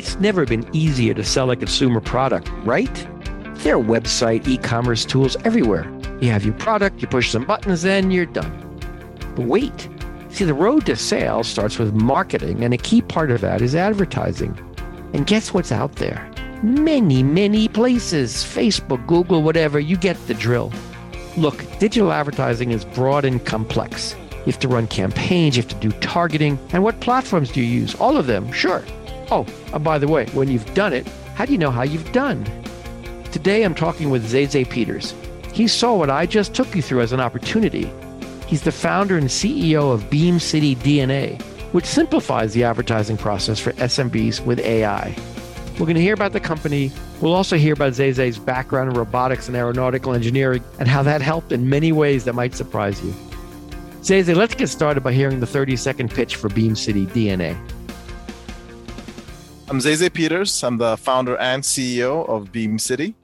It's never been easier to sell a consumer product, right? There are website, e commerce tools everywhere. You have your product, you push some buttons, and you're done. But wait. See, the road to sales starts with marketing, and a key part of that is advertising. And guess what's out there? Many, many places Facebook, Google, whatever, you get the drill. Look, digital advertising is broad and complex. You have to run campaigns, you have to do targeting. And what platforms do you use? All of them, sure. Oh, and by the way, when you've done it, how do you know how you've done? Today I'm talking with Zeze Peters. He saw what I just took you through as an opportunity. He's the founder and CEO of Beam.city DNA, which simplifies the advertising process for SMBs with AI. We're going to hear about the company. We'll also hear about Zeze's background in robotics and aeronautical engineering and how that helped in many ways that might surprise you. Zeze, let's get started by hearing the 30 second pitch for Beam.city DNA. I'm Zay Peters. I'm the founder and CEO of Beam.city.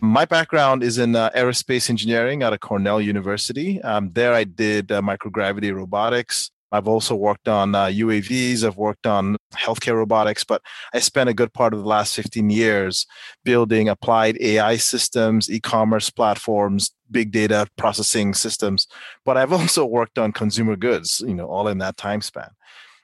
My background is in uh, aerospace engineering out of Cornell University. Um, there, I did uh, microgravity robotics. I've also worked on uh, UAVs. I've worked on healthcare robotics, but I spent a good part of the last 15 years building applied AI systems, e commerce platforms, big data processing systems. But I've also worked on consumer goods, you know, all in that time span.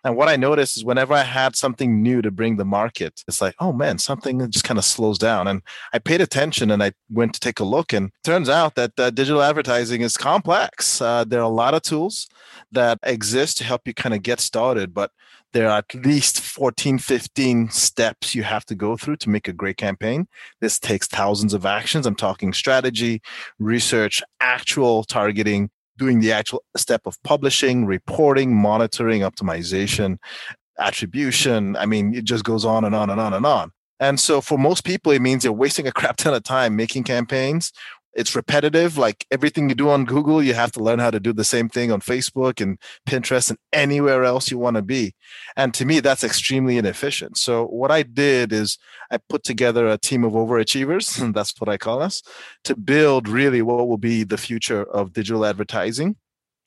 And what I noticed is whenever I had something new to bring the market, it's like, oh man, something just kind of slows down. And I paid attention and I went to take a look. And turns out that uh, digital advertising is complex. Uh, there are a lot of tools that exist to help you kind of get started, but there are at least 14, 15 steps you have to go through to make a great campaign. This takes thousands of actions. I'm talking strategy, research, actual targeting, doing the actual step of publishing, reporting, monitoring, optimization, attribution. I mean, it just goes on and on and on and on. And so for most people, it means you're wasting a crap ton of time making campaigns it's repetitive. Like everything you do on google you have to learn how to do the same thing on facebook and pinterest and anywhere else you want to be. And to me that's extremely inefficient. So what i did is i put together a team of overachievers and that's what i call us to build really what will be the future of digital advertising.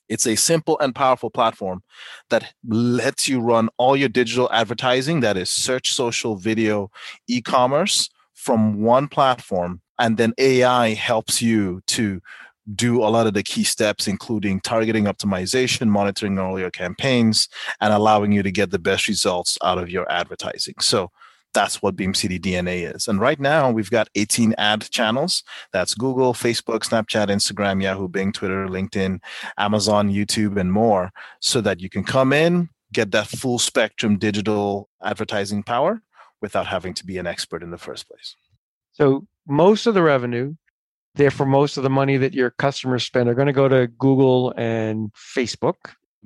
It's a simple and powerful platform that lets you run all your digital advertising that is search social video e-commerce from one platform and then AI helps you to do a lot of the key steps, including targeting optimization, monitoring all your campaigns, and allowing you to get the best results out of your advertising. So that's what Beam.city DNA is. And right now we've got 18 ad channels. That's Google, Facebook, Snapchat, Instagram, Yahoo, Bing, Twitter, LinkedIn, Amazon, YouTube, and more so that you can come in, get that full spectrum digital advertising power without having to be an expert in the first place. So most of the revenue, therefore most of the money that your customers spend are going to go to Google and Facebook.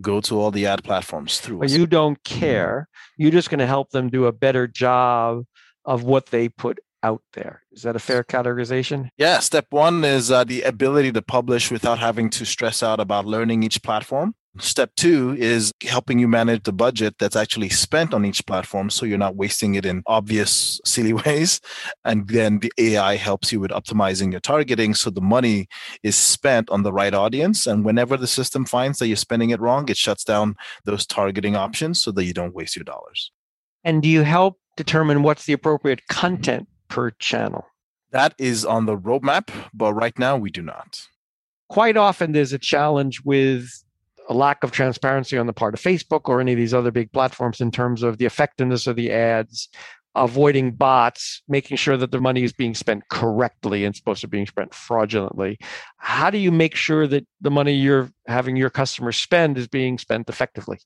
Go to all the ad platforms through. Us. you don't care. You're just going to help them do a better job of what they put out there. Is that a fair categorization? Yeah. Step one is uh, the ability to publish without having to stress out about learning each platform. Step two is helping you manage the budget that's actually spent on each platform so you're not wasting it in obvious, silly ways. And then the AI helps you with optimizing your targeting so the money is spent on the right audience. And whenever the system finds that you're spending it wrong, it shuts down those targeting options so that you don't waste your dollars. And do you help determine what's the appropriate content per channel? That is on the roadmap, but right now we do not. Quite often there's a challenge with a lack of transparency on the part of Facebook or any of these other big platforms in terms of the effectiveness of the ads, avoiding bots, making sure that the money is being spent correctly and supposed to be being spent fraudulently. How do you make sure that the money you're having your customers spend is being spent effectively?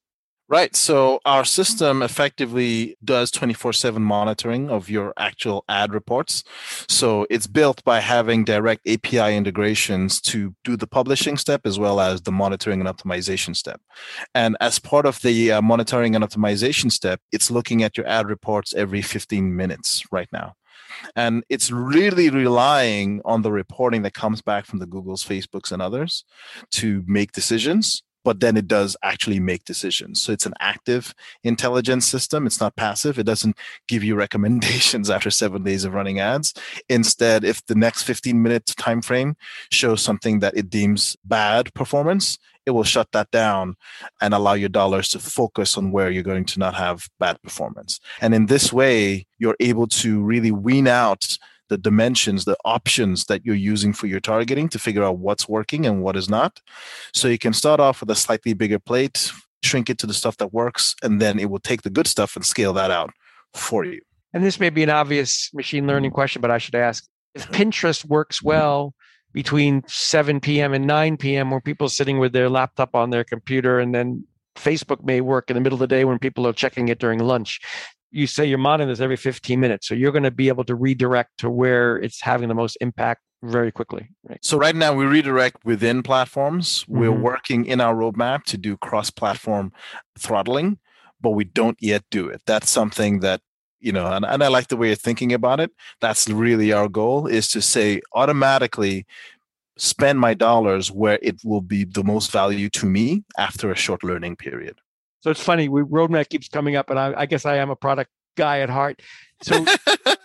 Right. So our system effectively does 24 7 monitoring of your actual ad reports. So it's built by having direct API integrations to do the publishing step as well as the monitoring and optimization step. And as part of the uh, monitoring and optimization step, it's looking at your ad reports every 15 minutes right now. And it's really relying on the reporting that comes back from the Googles, Facebooks, and others to make decisions but then it does actually make decisions. So it's an active intelligence system. It's not passive. It doesn't give you recommendations after seven days of running ads. Instead, if the next 15 minute time frame shows something that it deems bad performance, it will shut that down and allow your dollars to focus on where you're going to not have bad performance. And in this way, you're able to really wean out the dimensions, the options that you're using for your targeting to figure out what's working and what is not. So you can start off with a slightly bigger plate, shrink it to the stuff that works, and then it will take the good stuff and scale that out for you. And this may be an obvious machine learning mm-hmm. question, but I should ask if Pinterest works well between 7 p.m. and 9 p.m., where people are sitting with their laptop on their computer, and then Facebook may work in the middle of the day when people are checking it during lunch you say you're monitoring this every 15 minutes. So you're going to be able to redirect to where it's having the most impact very quickly. Right? So right now we redirect within platforms. Mm-hmm. We're working in our roadmap to do cross-platform throttling, but we don't yet do it. That's something that you know, and, and I like the way you're thinking about it. That's really our goal is to say automatically spend my dollars where it will be the most value to me after a short learning period. So it's funny. We roadmap keeps coming up, and I, I guess I am a product guy at heart. So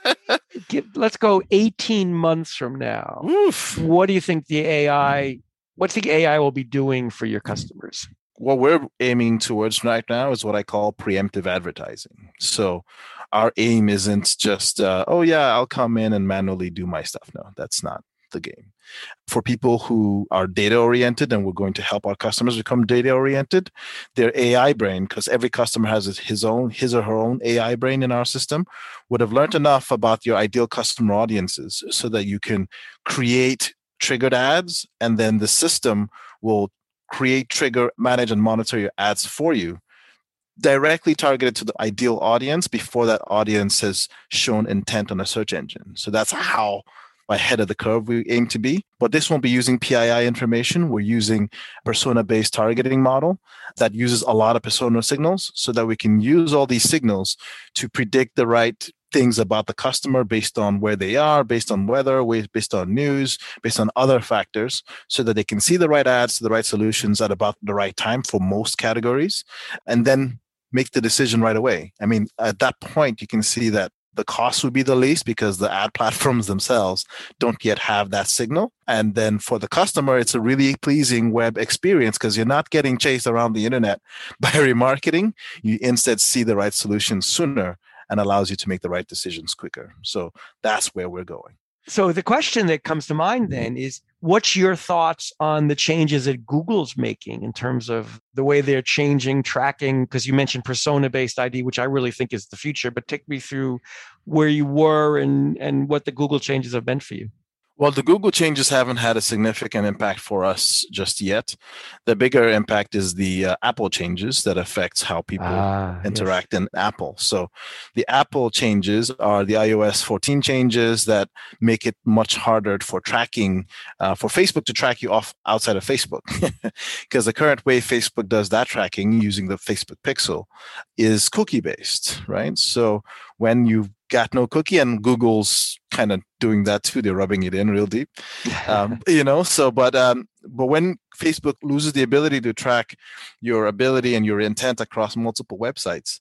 get, let's go 18 months from now. Oof. What do you think the AI? What's the AI will be doing for your customers? What we're aiming towards right now is what I call preemptive advertising. So our aim isn't just, uh, oh yeah, I'll come in and manually do my stuff. No, that's not the game. For people who are data oriented, and we're going to help our customers become data oriented, their AI brain, because every customer has his own, his or her own AI brain in our system, would have learned enough about your ideal customer audiences so that you can create triggered ads, and then the system will create, trigger, manage, and monitor your ads for you directly targeted to the ideal audience before that audience has shown intent on a search engine. So that's how ahead of the curve we aim to be. But this won't be using PII information. We're using persona based targeting model that uses a lot of persona signals so that we can use all these signals to predict the right things about the customer based on where they are, based on weather, based on news, based on other factors, so that they can see the right ads, the right solutions at about the right time for most categories, and then make the decision right away. I mean, at that point, you can see that the cost would be the least because the ad platforms themselves don't yet have that signal. And then for the customer, it's a really pleasing web experience because you're not getting chased around the internet by remarketing. You instead see the right solution sooner and allows you to make the right decisions quicker. So that's where we're going. So the question that comes to mind then is what's your thoughts on the changes that Google's making in terms of the way they're changing tracking because you mentioned persona based ID which I really think is the future but take me through where you were and and what the Google changes have meant for you. Well, the Google changes haven't had a significant impact for us just yet. The bigger impact is the uh, Apple changes that affects how people ah, interact yes. in Apple. So, the Apple changes are the iOS 14 changes that make it much harder for tracking uh, for Facebook to track you off outside of Facebook, because the current way Facebook does that tracking using the Facebook Pixel is cookie based, right? So when you got no cookie and google's kind of doing that too. They're rubbing it in real deep. Um, you know so but um, but when facebook loses the ability to track your ability and your intent across multiple websites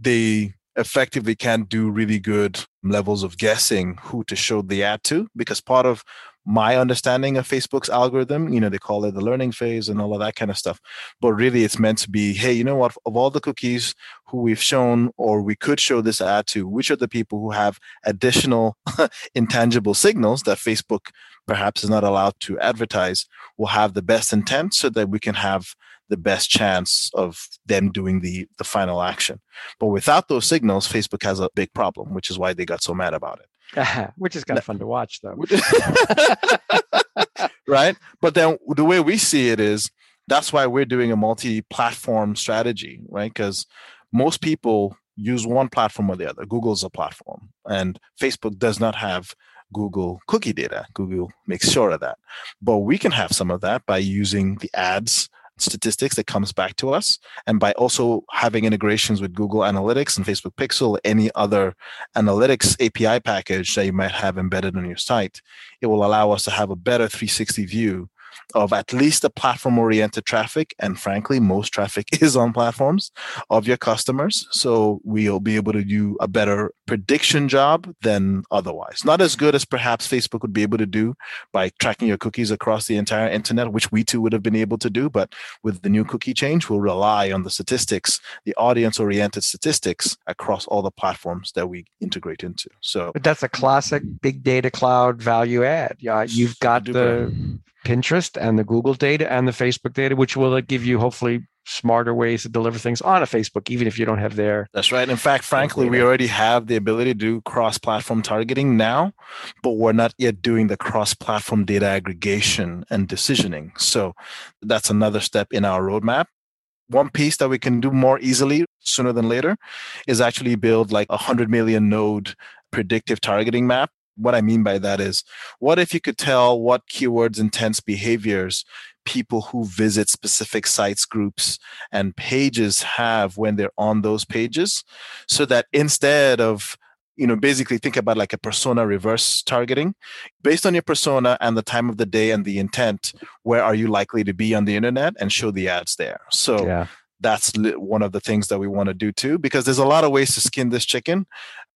they effectively can't do really good levels of guessing who to show the ad to because part of my understanding of Facebook's algorithm. You know, they call it the learning phase and all of that kind of stuff. But really, it's meant to be hey, you know what? Of all the cookies who we've shown or we could show this ad to, which are the people who have additional intangible signals that Facebook perhaps is not allowed to advertise will have the best intent so that we can have the best chance of them doing the the final action. But without those signals, Facebook has a big problem, which is why they got so mad about it. which is kind of fun to watch, though. right? But then the way we see it is that's why we're doing a multi-platform strategy, right? Because most people use one platform or the other. Google's a platform, and Facebook does not have Google cookie data. Google makes sure of that. But we can have some of that by using the ads statistics that comes back to us. And by also having integrations with Google Analytics and Facebook Pixel, any other analytics API package that you might have embedded on your site, it will allow us to have a better 360 view of at least the platform oriented traffic. And frankly, most traffic is on platforms of your customers. So we'll be able to do a better prediction job than otherwise. Not as good as perhaps Facebook would be able to do by tracking your cookies across the entire internet, which we too would have been able to do. But with the new cookie change, we'll rely on the statistics, the audience oriented statistics across all the platforms that we integrate into. So, but that's a classic big data cloud value add. Yeah, you've got the Pinterest and the Google data and the Facebook data, which will give you hopefully smarter ways to deliver things on a Facebook, even if you don't have their. That's right. In fact, frankly, we already have the ability to do cross platform targeting now, but we're not yet doing the cross platform data aggregation and decisioning. So that's another step in our roadmap. One piece that we can do more easily sooner than later is actually build like a 100 million node predictive targeting map what I mean by that is, what if you could tell what keywords, intents, behaviors people who visit specific sites, groups, and pages have when they're on those pages, so that instead of you know basically think about like a persona reverse targeting. Based on your persona and the time of the day and the intent where are you likely to be on the internet and show the ads there? So yeah that's one of the things that we want to do too because there's a lot of ways to skin this chicken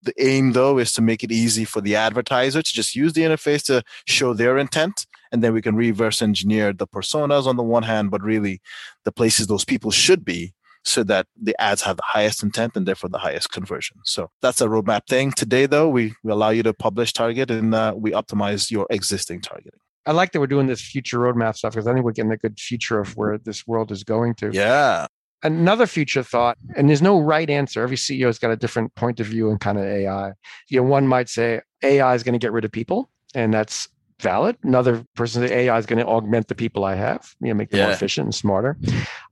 the aim, though, is to make it easy for the advertiser to just use the interface to show their intent. And then we can reverse engineer the personas on the one hand, but really the places those people should be so that the ads have the highest intent and therefore the highest conversion. So that's a roadmap thing. Today, though, we, we allow you to publish target and uh, we optimize your existing targeting. I like that we're doing this future roadmap stuff because I think we're getting a good future of where this world is going to. Yeah another future thought, and there's no right answer. Every CEO has got a different point of view and kind of AI. You know, one might say AI is going to get rid of people, and that's valid. Another person say AI is going to augment the people I have, you know, make them yeah. more efficient and smarter.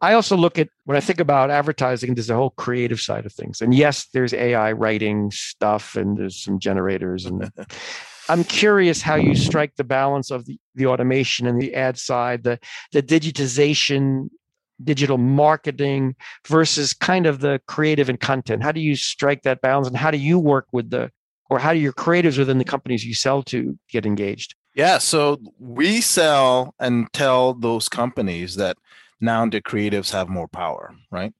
I also look at when I think about advertising, there's a whole creative side of things. And yes, there's AI writing stuff and there's some generators and I'm curious how you strike the balance of the, the automation and the ad side, the the digitization digital marketing versus kind of the creative and content? How do you strike that balance and how do you work with the or how do your creatives within the companies you sell to get engaged? Yeah, so we sell and tell those companies that now the creatives have more power, right?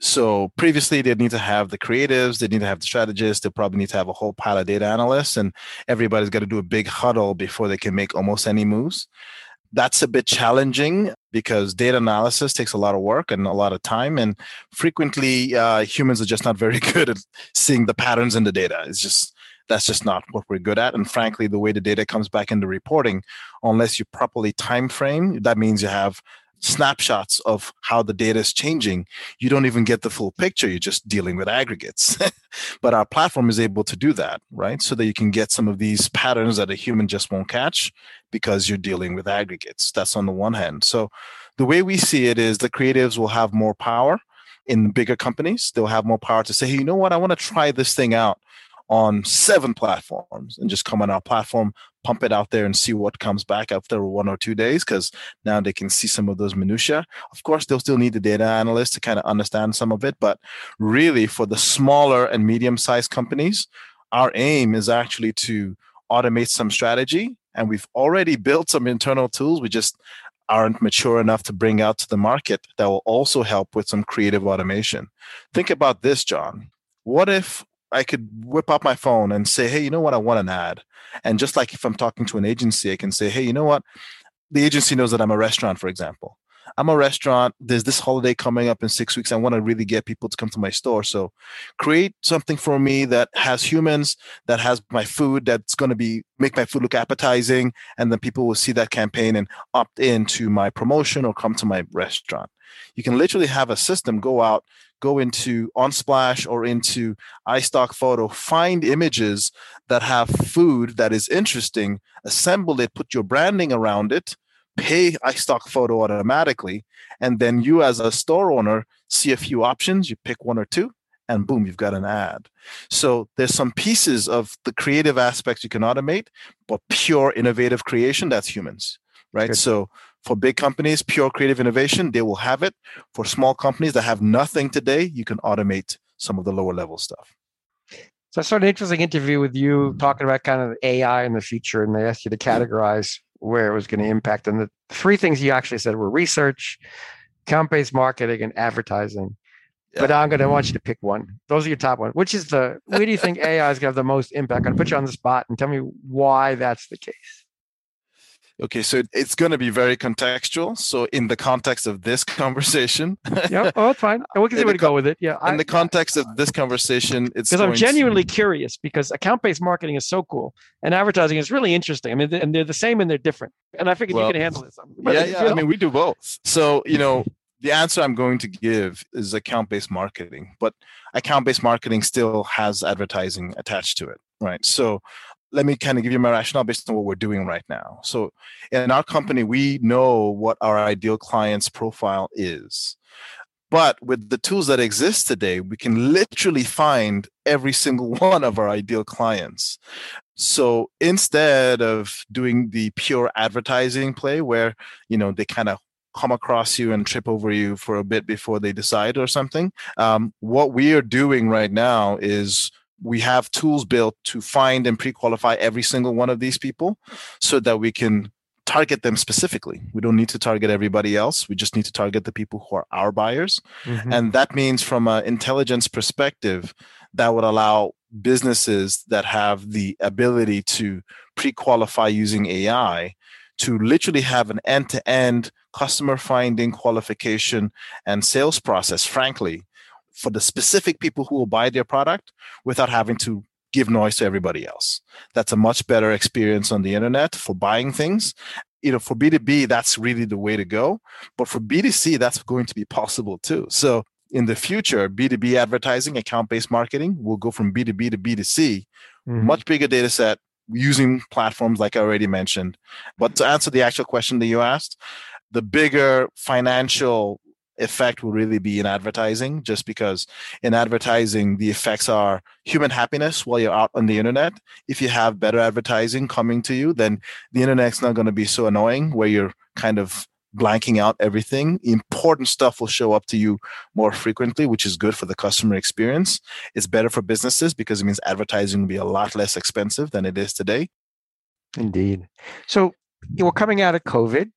So previously they need to have the creatives, they need to have the strategists, they probably need to have a whole pile of data analysts, and everybody's got to do a big huddle before they can make almost any moves that's a bit challenging because data analysis takes a lot of work and a lot of time and frequently uh, humans are just not very good at seeing the patterns in the data. It's just that's just not what we're good at and frankly the way the data comes back into reporting unless you properly time frame that means you have snapshots of how the data is changing, you don't even get the full picture. You're just dealing with aggregates. but our platform is able to do that, right? So that you can get some of these patterns that a human just won't catch because you're dealing with aggregates. That's on the one hand. So the way we see it is the creatives will have more power in bigger companies. They'll have more power to say, hey, you know what? I want to try this thing out on seven platforms and just come on our platform, pump it out there and see what comes back after one or two days because now they can see some of those minutia. Of course, they'll still need the data analyst to kind of understand some of it, but really for the smaller and medium-sized companies, our aim is actually to automate some strategy and we've already built some internal tools. We just aren't mature enough to bring out to the market that will also help with some creative automation. Think about this, John. What if I could whip up my phone and say, hey, you know what? I want an ad. And just like if I'm talking to an agency, I can say, hey, you know what? The agency knows that I'm a restaurant, for example. I'm a restaurant. There's this holiday coming up in six weeks. I want to really get people to come to my store. So create something for me that has humans, that has my food, that's going to be make my food look appetizing. And then people will see that campaign and opt in to my promotion or come to my restaurant. You can literally have a system go out, go into Unsplash or into iStock Photo, find images that have food that is interesting, assemble it, put your branding around it, pay iStock Photo automatically, and then you as a store owner see a few options, you pick one or two, and boom, you've got an ad. So there's some pieces of the creative aspects you can automate, but pure innovative creation, that's humans, right? Good. So for big companies, pure creative innovation, they will have it. For small companies that have nothing today, you can automate some of the lower level stuff. So I saw an interesting interview with you talking about kind of AI in the future, and they asked you to categorize where it was going to impact. And the three things you actually said were research, account based marketing, and advertising. but I'm going to want you to pick one. Those are your top one. Which is the where do you think AI is going to have the most impact? I'm going to put you on the spot and tell me why that's the case. Okay, so it's going to be very contextual. So, in the context of this conversation, yeah, oh, it's fine. we can see where to go with it. Yeah, in I, the context of this conversation, it's because I'm genuinely to... curious because account-based marketing is so cool and advertising is really interesting. I mean, and they're the same and they're different. And I figured well, you can handle this. yeah, yeah. You know. I mean, we do both. So, you know, the answer I'm going to give is account based marketing, but account based marketing still has advertising attached to it, right? So let me kind of give you my rationale based on what we're doing right now. So in our company, we know what our ideal client's profile is. But with the tools that exist today, we can literally find every single one of our ideal clients. So instead of doing the pure advertising play where, you know, they kind of come across you and trip over you for a bit before they decide or something. Um, what we are doing right now is we have tools built to find and pre-qualify every single one of these people so that we can target them specifically. We don't need to target everybody else. We just need to target the people who are our buyers. Mm-hmm. And that means from an intelligence perspective, that would allow businesses that have the ability to pre-qualify using AI to literally have an end-to-end customer finding, qualification, and sales process, frankly, for the specific people who will buy their product without having to give noise to everybody else. That's a much better experience on the internet for buying things. You know, for B2B, that's really the way to go. But for B2C, that's going to be possible too. So in the future, B2B advertising, account based marketing will go from B2B to B2C, mm-hmm. much bigger data set using platforms like I already mentioned. But to answer the actual question that you asked, the bigger financial effect will really be in advertising just because in advertising the effects are human happiness while you're out on the internet. If you have better advertising coming to you then the internet's not going to be so annoying where you're kind of blanking out everything. Important stuff will show up to you more frequently which is good for the customer experience. It's better for businesses because it means advertising will be a lot less expensive than it is today. Indeed. So we're coming out of covid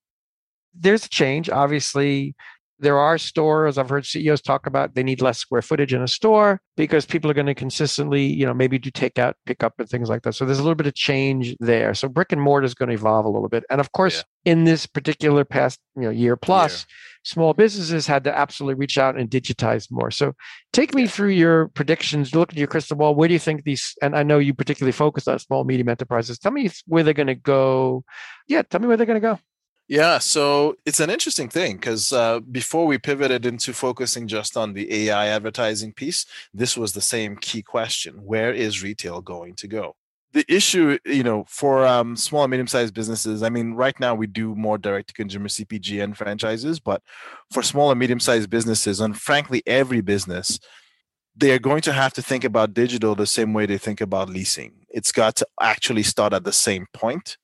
there's a change. Obviously, there are stores I've heard CEOs talk about they need less square footage in a store because people are going to consistently, you know, maybe do takeout, pick up, and things like that. So there's a little bit of change there. So brick and mortar is going to evolve a little bit. And of course, yeah. in this particular past, you know, year plus, yeah. small businesses had to absolutely reach out and digitize more. So take me through your predictions. Look at your crystal ball. Where do you think these? And I know you particularly focus on small medium enterprises. Tell me where they're going to go. Yeah, tell me where they're going to go. Yeah, so it's an interesting thing because uh, before we pivoted into focusing just on the AI advertising piece, this was the same key question: Where is retail going to go? The issue, you know, for um, small and medium-sized businesses, I mean, right now we do more direct-to-consumer CPG and franchises, but for small and medium-sized businesses, and frankly, every business, they are going to have to think about digital the same way they think about leasing. It's got to actually start at the same point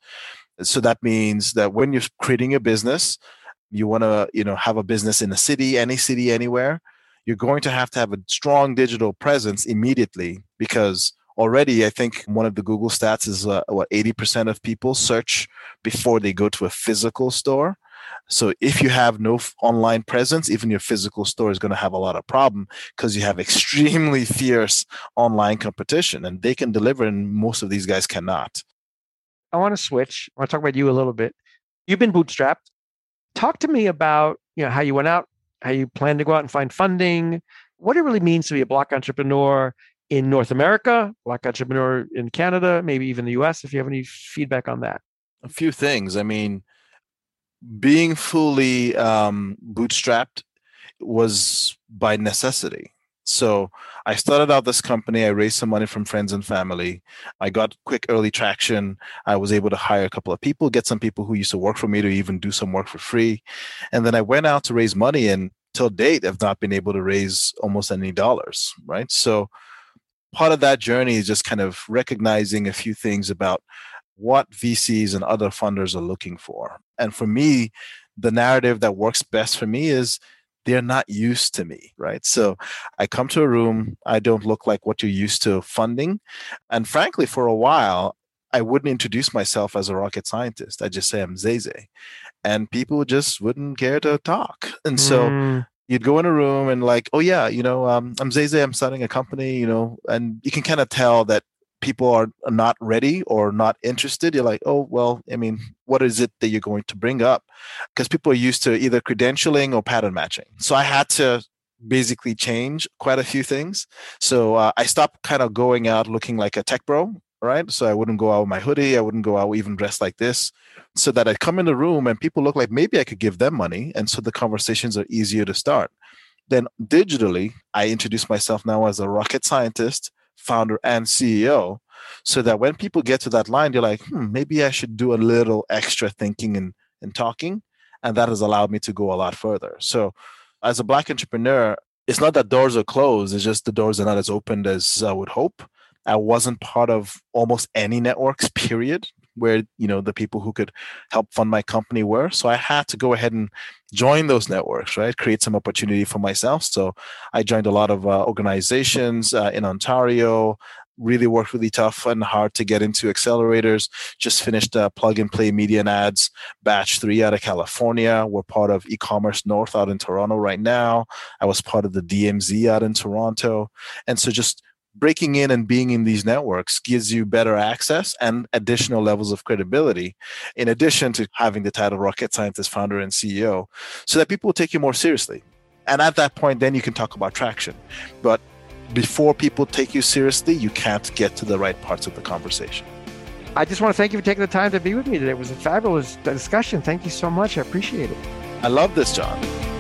so that means that when you're creating a business, you want to, you know, have a business in a city, any city, anywhere, you're going to have to have a strong digital presence immediately because already I think one of the Google stats is uh, what 80% of people search before they go to a physical store. So if you have no f- online presence, even your physical store is going to have a lot of problem because you have extremely fierce online competition and they can deliver and most of these guys cannot. I want to switch. I want to talk about you a little bit. You've been bootstrapped. Talk to me about you know how you went out, how you plan to go out and find funding, what it really means to be a black entrepreneur in North America, black entrepreneur in Canada, maybe even the US, if you have any feedback on that. A few things. I mean, being fully um, bootstrapped was by necessity. So I started out this company. I raised some money from friends and family. I got quick early traction. I was able to hire a couple of people, get some people who used to work for me to even do some work for free. And then I went out to raise money and till date have not been able to raise almost any dollars, right? So part of that journey is just kind of recognizing a few things about what VCs and other funders are looking for. And for me, the narrative that works best for me is they're not used to me, right? So I come to a room, I don't look like what you're used to funding. And frankly, for a while, I wouldn't introduce myself as a rocket scientist. I just say I'm Zeze. And people just wouldn't care to talk. And so mm. you'd go in a room and like, oh yeah, you know, um, I'm Zay I'm starting a company, you know, and you can kind of tell that people are not ready or not interested. You're like, oh well, I mean, what is it that you're going to bring up? Because people are used to either credentialing or pattern matching. So I had to basically change quite a few things. So uh, I stopped kind of going out looking like a tech bro, right? So I wouldn't go out with my hoodie. I wouldn't go out even dressed like this so that I come in the room and people look like maybe I could give them money. And so the conversations are easier to start. Then digitally, I introduce myself now as a rocket scientist, founder, and CEO. So that when people get to that line, they're like, hmm, maybe I should do a little extra thinking and, and talking. And that has allowed me to go a lot further. So as a black entrepreneur, it's not that doors are closed, it's just the doors are not as opened as I would hope. I wasn't part of almost any networks, period where you know the people who could help fund my company were. So i had to go ahead and join those networks right? Create some opportunity for myself. So i joined a lot of uh, organizations uh, in ontario really worked really tough and hard to get into accelerators. Just finished a plug and play media and ads batch three out of california. We're part of e-commerce north out in toronto right now. I was part of the dmz out in toronto. And so just breaking in and being in these networks gives you better access and additional levels of credibility, in addition to having the title rocket scientist, founder, and CEO, so that people will take you more seriously. And at that point, then you can talk about traction. But before people take you seriously, you can't get to the right parts of the conversation. I just want to thank you for taking the time to be with me today. It was a fabulous discussion. Thank you so much. I appreciate it. I love this, John.